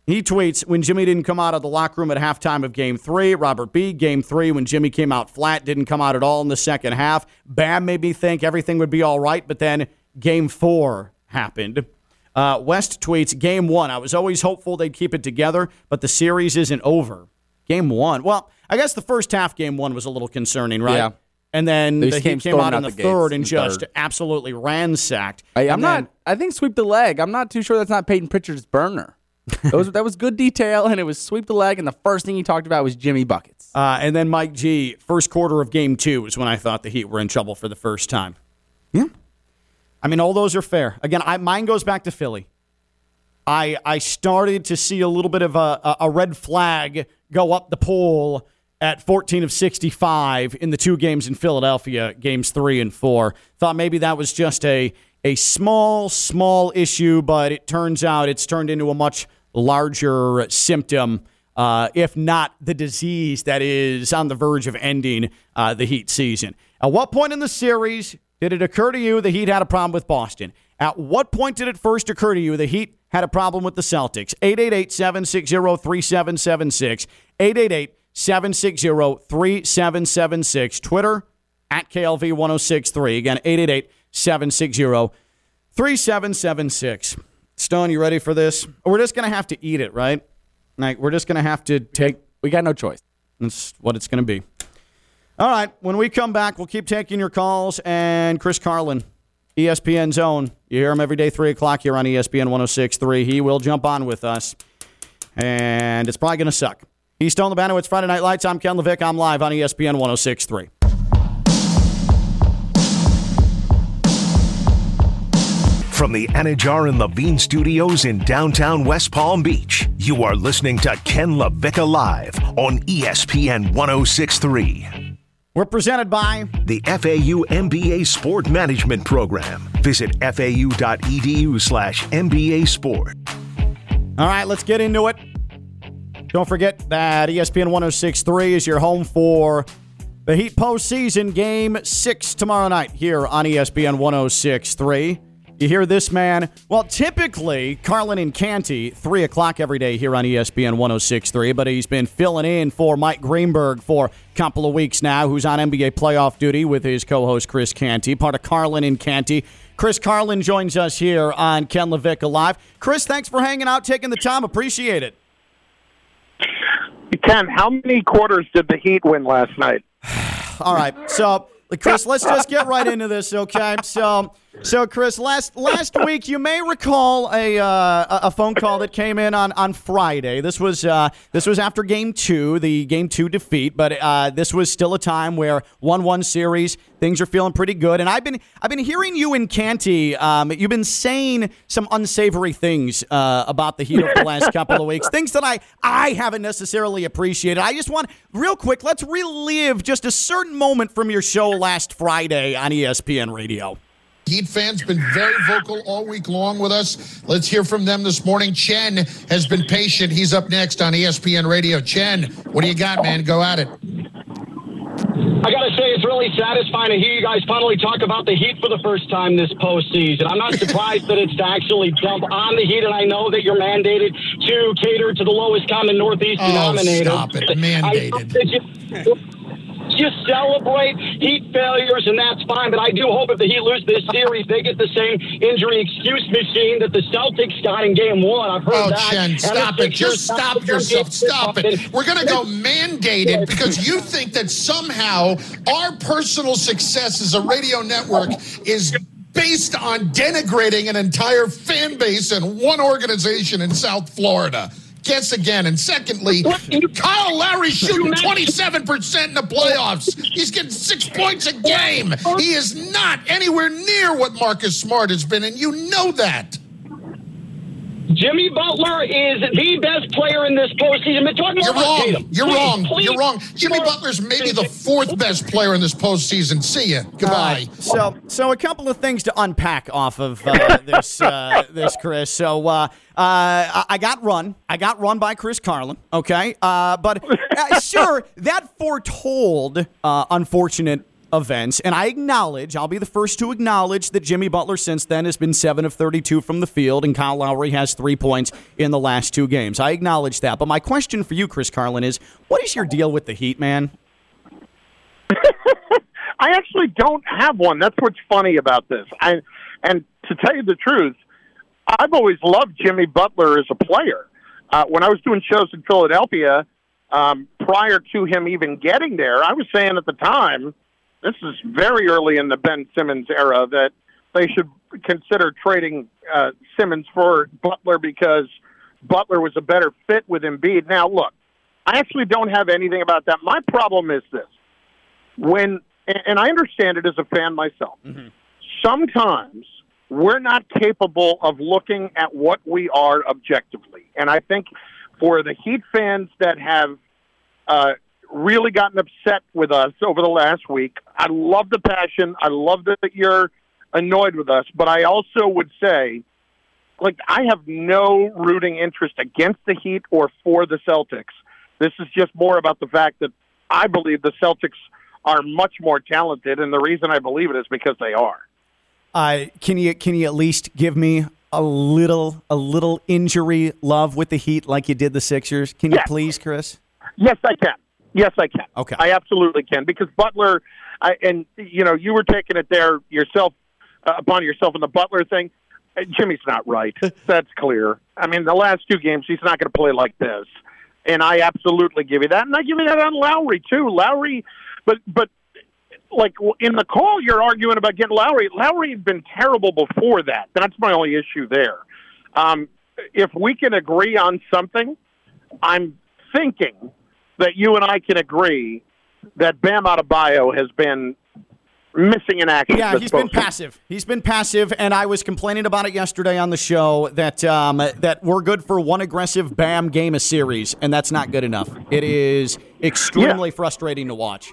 He tweets when Jimmy didn't come out of the locker room at halftime of game three. Robert B. Game three when Jimmy came out flat, didn't come out at all in the second half. Bam made me think everything would be all right, but then game four happened. Uh, West tweets game one. I was always hopeful they'd keep it together, but the series isn't over. Game one. Well, I guess the first half, game one, was a little concerning, right? Yeah. And then They the came came out in the, the third and just third. absolutely ransacked. And then- not. I think sweep the leg. I'm not too sure that's not Payton Pritchard's burner. that was that was good detail, and it was sweep the leg. And the first thing he talked about was Jimmy buckets. Uh, and then Mike G, first quarter of game two is when I thought the Heat were in trouble for the first time. Yeah. I mean, all those are fair. Again, I, mine goes back to Philly. I I started to see a little bit of a, a, a red flag go up the pole at 14 of 65 in the two games in Philadelphia, games three and four. Thought maybe that was just a a small, small issue, but it turns out it's turned into a much larger symptom, uh, if not the disease that is on the verge of ending uh, the Heat season. At what point in the series did it occur to you the Heat had a problem with Boston? At what point did it first occur to you the Heat had a problem with the Celtics? 888 760 3776. 888 760 3776. Twitter at KLV 1063. Again, 888 760 3776. Stone, you ready for this? We're just going to have to eat it, right? Like, we're just going to have to take. We got no choice. That's what it's going to be. All right. When we come back, we'll keep taking your calls. And Chris Carlin, ESPN Zone. You hear him every day, 3 o'clock here on ESPN 1063. He will jump on with us. And it's probably going to suck. He's Stone Lebanowitz Friday Night Lights. I'm Ken LaVicka. I'm live on ESPN 1063. From the Anidjar and Levine studios in downtown West Palm Beach, you are listening to Ken LaVicka Live on ESPN 1063. We're presented by The FAU MBA Sport Management Program. Visit fau.edu slash MBA Sport. All right, let's get into it. Don't forget that ESPN 1063 is your home for the Heat postseason game six tomorrow night here on ESPN 1063. You hear this man? Well, typically, Carlin and Canty, 3 o'clock every day here on ESPN 1063, but he's been filling in for Mike Greenberg for a couple of weeks now, who's on NBA playoff duty with his co host Chris Canty, part of Carlin and Canty. Chris Carlin joins us here on Ken LaVicka Live. Chris, thanks for hanging out, taking the time. Appreciate it. Ken, how many quarters did the Heat win last night? *sighs* All right, so Chris, let's just get right into this, okay? So, so Chris, last last *laughs* week you may recall a uh, a phone call that came in on, on Friday. This was uh, this was after Game Two, the Game Two defeat, but uh, this was still a time where one one series things are feeling pretty good. And I've been I've been hearing you in Canty, um, you've been saying some unsavory things uh, about the Heat over the last couple of weeks, things that I I haven't necessarily appreciated. I just want real quick, let's relive just a certain moment from your show last Friday on ESPN Radio. Heat fans been very vocal all week long with us. Let's hear from them this morning. Chen has been patient. He's up next on ESPN Radio. Chen, what do you got, man? Go at it. I got to say, it's really satisfying to hear you guys finally talk about the Heat for the first time this postseason. I'm not surprised that it's to actually jump on the Heat, and I know that you're mandated to cater to the lowest common Northeast Oh, denominator. stop it. *laughs* Mandated. You- Just celebrate Heat failures, and that's fine. But I do hope if the Heat lose this series, they get the same injury excuse machine that the Celtics got in Game One. I've heard Oh, that. Chen, stop it. Just stop yourself. Stop it. We're going to go mandated because you think that somehow our personal success as a radio network is based on denigrating an entire fan base and one organization in South Florida. Guess again. And secondly, Kyle Lowry shooting 27% in the playoffs. He's getting six points a game. He is not anywhere near what Marcus Smart has been, and you know that. Jimmy Butler is the best player in this postseason. But talk more You're about wrong. Tatum. You're Please, wrong. please. You're wrong. Jimmy Butler's maybe the fourth best player in this postseason. See ya. Goodbye. All right, So, so a couple of things to unpack off of uh, this, uh, *laughs* this, Chris. So, uh, uh, I I got run. I got run by Chris Carlin. Okay, uh, but uh, sure, that foretold uh, unfortunate events, and I acknowledge. I'll be the first to acknowledge that Jimmy Butler since then has been seven of thirty-two from the field, and Kyle Lowry has three points in the last two games. I acknowledge that. But my question for you, Chris Carlin, is: What is your deal with the Heat, man? *laughs* I actually don't have one. That's what's funny about this. I, and to tell you the truth, I've always loved Jimmy Butler as a player. Uh, when I was doing shows in Philadelphia, um, prior to him even getting there, I was saying at the time, this is very early in the Ben Simmons era, that they should consider trading uh, Simmons for Butler because Butler was a better fit with Embiid. Now, look, I actually don't have anything about that. My problem is this when and I understand it as a fan myself. Sometimes we're not capable of looking at what we are objectively, and I think for the Heat fans that have uh, really gotten upset with us over the last week, I love the passion. I love that you're annoyed with us, but I also would say, like, I have no rooting interest against the Heat or for the Celtics. This is just more about the fact that I believe the Celtics are much more talented, and the reason I believe it is because they are. Uh, can you can you at least give me a little a little injury love with the Heat like you did the Sixers? Can you please, Chris? Yes, I can. Yes, I can. Okay. I absolutely can because Butler, I, and you know, you were taking it there yourself uh, upon yourself in the Butler thing. Uh, Jimmy's not right. *laughs* That's clear. I mean, the last two games, he's not going to play like this, and I absolutely give you that, and I give you that on Lowry too. Lowry, but but like in the call, you're arguing about getting Lowry. Lowry had been terrible before that. That's my only issue there. Um, if we can agree on something, I'm thinking that you and I can agree that Bam Adebayo has been missing in action. Yeah, he's been passive. He's been passive, and I was complaining about it yesterday on the show that um, that we're good for one aggressive Bam game a series, and that's not good enough. It is extremely frustrating to watch.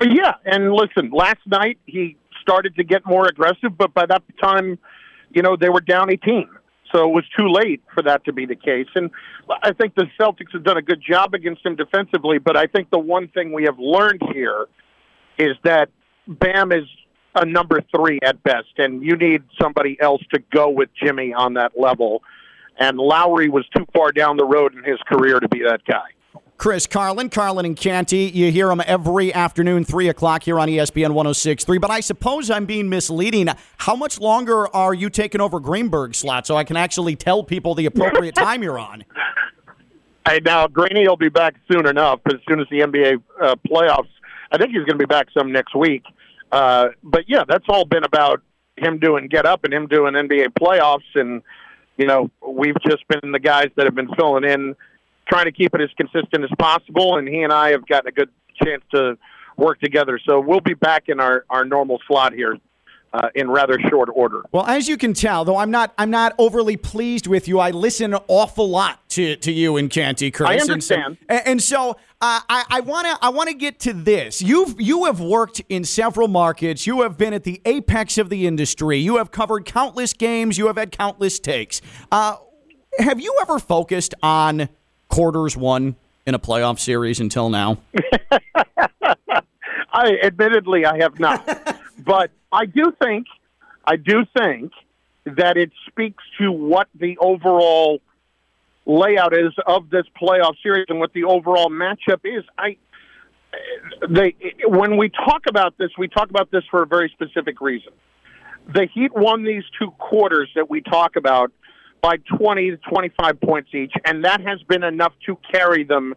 Yeah, and listen, last night he started to get more aggressive, but by that time, you know, they were down 18. So it was too late for that to be the case. And I think the Celtics have done a good job against him defensively, but I think the one thing we have learned here is that Bam is a number three at best, and you need somebody else to go with Jimmy on that level. And Lowry was too far down the road in his career to be that guy. Chris Carlin, Carlin and Canty. You hear him every afternoon, 3 o'clock here on ESPN 1063. But I suppose I'm being misleading. How much longer are you taking over Greenberg's slot so I can actually tell people the appropriate *laughs* time you're on? Hey, now Greeny will be back soon enough. But as soon as the NBA uh, playoffs, I think he's going to be back some next week. Uh, but yeah, that's all been about him doing get up and him doing NBA playoffs, and you know we've just been the guys that have been filling in, trying to keep it as consistent as possible. And he and I have gotten a good chance to work together. So we'll be back in our our normal slot here. Uh, in rather short order. Well, as you can tell, though I'm not I'm not overly pleased with you. I listen an awful lot to, to you and Canty, Chris. I And so- understand. And, so uh, I want to I want to get to this. You've you have worked in several markets. You have been at the apex of the industry. You have covered countless games. You have had countless takes. Uh, have you ever focused on quarters won in a playoff series until now? *laughs* I admittedly I have not, *laughs* but I do think I do think that it speaks to what the overall layout is of this playoff series and what the overall matchup is. I they when we talk about this, we talk about this for a very specific reason. The Heat won these two quarters that we talk about by 20 to 25 points each, and that has been enough to carry them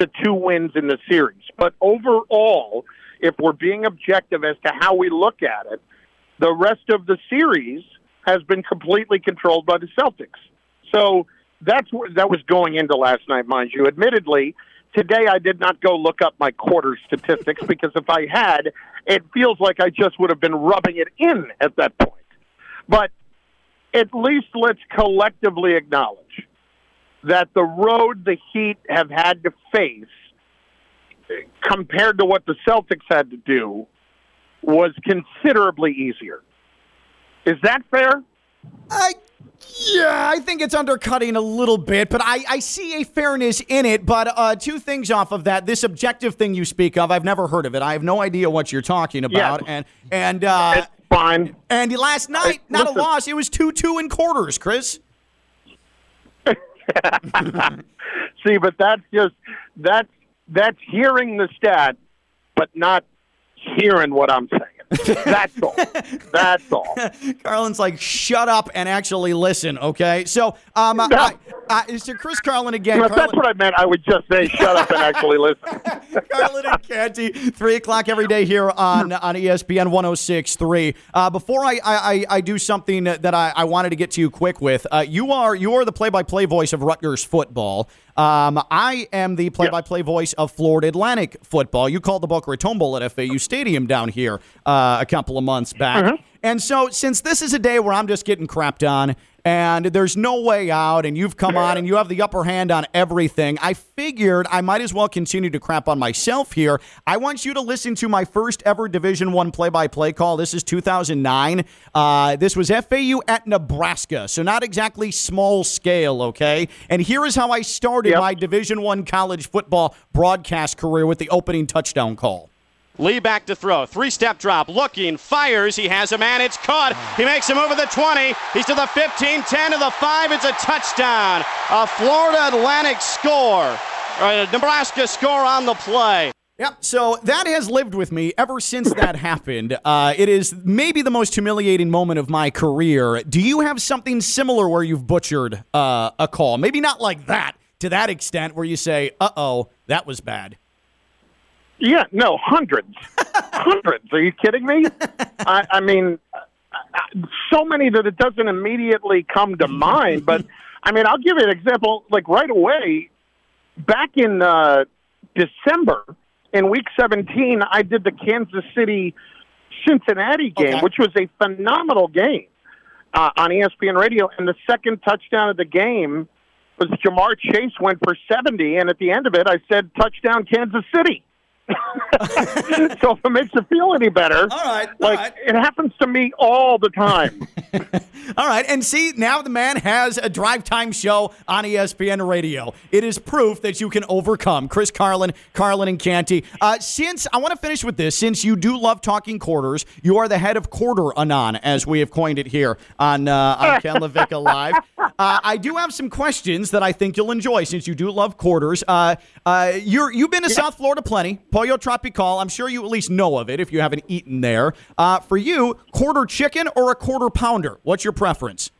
to two wins in the series. But overall, if we're being objective as to how we look at it, the rest of the series has been completely controlled by the Celtics. So that's that was going into last night, mind you. Admittedly, today I did not go look up my quarter statistics *laughs* because if I had, it feels like I just would have been rubbing it in at that point. But at least let's collectively acknowledge that the road the Heat have had to face compared to what the Celtics had to do was considerably easier. Is that fair? I, yeah, I think it's undercutting a little bit, but I, I see a fairness in it. But uh, two things off of that: this objective thing you speak of, I've never heard of it. I have no idea what you're talking about. And and uh, fine. And last night, not listen. a loss. It was two two in quarters, Chris. *laughs* See, but that's just that's that's hearing the stat, but not hearing what I'm saying. *laughs* That's all. That's all. *laughs* Carlin's like, shut up and actually listen, okay? So, um, I, I, so Chris Carlin again. If that's what I meant, I would just say shut up and actually listen. *laughs* Carlin and Canty, three o'clock every day here on on ESPN 106.3. Uh, before I, I I do something that I, I wanted to get to you quick with, uh, you are you are the play by play voice of Rutgers football. Um, I am the play by play voice of Florida Atlantic football. You called the Boca Raton Bowl at FAU Stadium down here uh, a couple of months back. And so, since this is a day where I'm just getting crapped on and there's no way out, and you've come on and you have the upper hand on everything, I figured I might as well continue to crap on myself here. I want you to listen to my first ever Division One play-by-play call. This is 2009. Uh, this was FAU at Nebraska, so not exactly small scale, okay? And here is how I started my Division One college football broadcast career with the opening touchdown call. Lee back to throw. Three step drop. Looking. Fires. He has a man. It's caught. He makes him over the 20. He's to the 15, 10 to the 5. It's a touchdown. A Florida Atlantic score. A Nebraska score on the play. Yep. So that has lived with me ever since that *laughs* happened. Uh, it is maybe the most humiliating moment of my career. Do you have something similar where you've butchered uh, a call? Maybe not like that to that extent where you say, "Uh oh, that was bad." Yeah, no, hundreds, *laughs* hundreds. Are you kidding me? I, I mean, so many that it doesn't immediately come to mind. But I mean, I'll give you an example. Like right away, back in uh, December in Week 17, I did the Kansas City Cincinnati game, Okay. which was a phenomenal game uh, on ESPN Radio. And the second touchdown of the game was Ja'Marr Chase went for 70, and at the end of it, I said touchdown Kansas City. *laughs* so if it makes you feel any better, All right, all like right. it happens to me all the time. *laughs* All right, and see, now the man has a drive time show on ESPN Radio. It is proof that you can overcome. Chris Carlin, Carlin and Canty. Uh, since I want to finish with this, since you do love talking quarters, you are the head of Quarter Anon, as we have coined it here on uh, on *laughs* Ken LaVicka Live. Uh, I do have some questions that I think you'll enjoy, since you do love quarters. Uh, uh, you're you've been to South Florida plenty, Pollo Tropical. I'm sure you at least know of it if you haven't eaten there. Uh, for you, quarter chicken or a quarter pounder? What's your preference?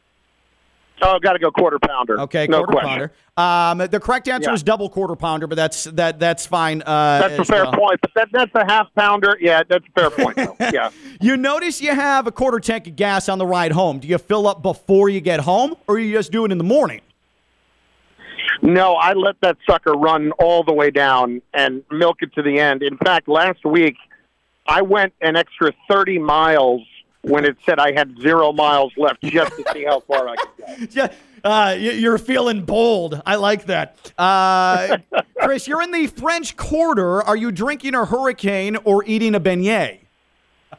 oh, got to go quarter pounder. Okay, no quarter question. pounder. Um, the correct answer Yeah. is double quarter pounder, but that's that that's fine. Uh, That's a fair well. point, but that, that's a half pounder. Yeah, that's a fair point. Though. *laughs* Yeah. You notice you have a quarter tank of gas on the ride home. Do you fill up before you get home, or you just do it in the morning? No, I let that sucker run all the way down and milk it to the end. In fact, last week I went an extra 30 miles when it said I had zero miles left just to see how far I could go. *laughs* Yeah, uh, you're feeling bold. I like that. Uh, *laughs* Chris, you're in the French Quarter. Are you drinking a hurricane or eating a beignet? *laughs*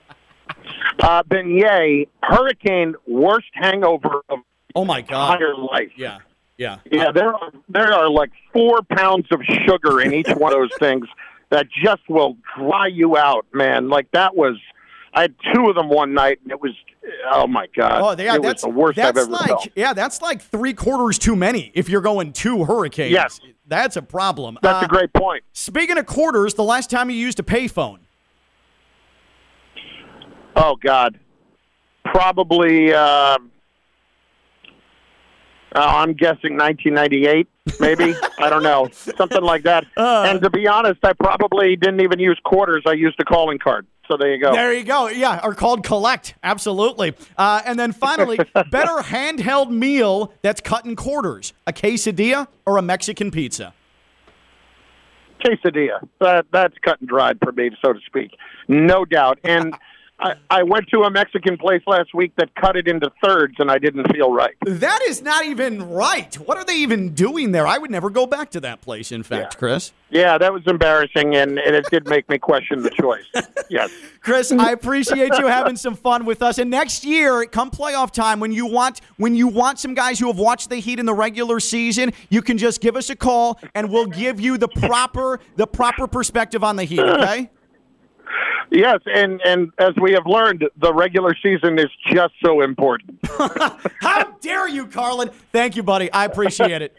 Uh, beignet, hurricane, worst hangover of Oh my God! entire life. Yeah, yeah. Yeah, there are, there are like four pounds of sugar in each one of those *laughs* things that just will dry you out, man. Like that was, I had two of them one night, and it was, oh my god, Oh, yeah, it that's the worst that's I've ever like felt. yeah, that's like three quarters too many. If you're going two hurricanes, Yes. that's a problem. That's Uh, a great point. Speaking of quarters, the last time you used a payphone. Oh God, probably. Uh, uh, I'm guessing 1998, maybe. *laughs* I don't know, something like that. Uh. and to be honest, I probably didn't even use quarters. I used a calling card. So there you go. There you go. Yeah, or called collect. Absolutely. Uh, and then finally, *laughs* better handheld meal that's cut in quarters: a quesadilla or a Mexican pizza. quesadilla. That that's cut and dried for me, so to speak, no doubt. And *laughs* I, I went to a Mexican place last week that cut it into thirds, and I didn't feel right. That is not even right. What are they even doing there? I would never go back to that place. In fact, Chris. Yeah, that was embarrassing, and, and it did make me question the choice. *laughs* Yes. Chris, I appreciate you having some fun with us. And next year, come playoff time, when you want when you want some guys who have watched the Heat in the regular season, you can just give us a call, and we'll give you the proper the proper perspective on the Heat. *laughs* Okay. Yes, and and as we have learned, the regular season is just so important. *laughs* How dare you, Carlin? Thank you, buddy. I appreciate it.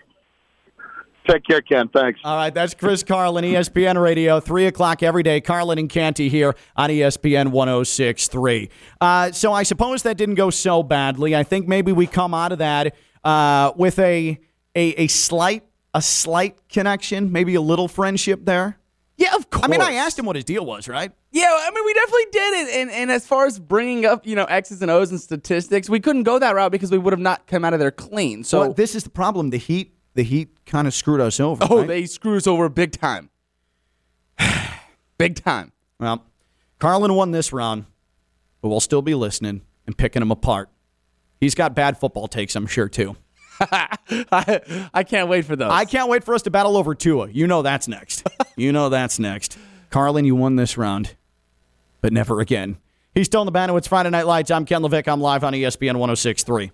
Take care, Ken. Thanks. All right, that's Chris Carlin, ESPN Radio, 3 o'clock every day. Carlin and Canty here on ESPN 1063. Uh, so I suppose that didn't go so badly. I think maybe we come out of that uh, with a, a a slight a slight connection, maybe a little friendship there. Yeah, of course. I mean, I asked him what his deal was, right? Yeah, I mean, we definitely did it. And, and as far as bringing up, you know, X's and O's and statistics, we couldn't go that route because we would have not come out of there clean. So, Well, this is the problem. The Heat, the Heat kind of screwed us over. oh, right? they screwed us over big time. *sighs* big time. Well, Carlin won this round, but we'll still be listening and picking him apart. He's got bad football takes, I'm sure, too. *laughs* I, I can't wait for those. I can't wait for us to battle over Tua. You know that's next. *laughs* you know that's next. Carlin, you won this round, but never again. He's still in the band. It's Friday Night Lights. I'm Ken Levick. I'm live on ESPN 1063.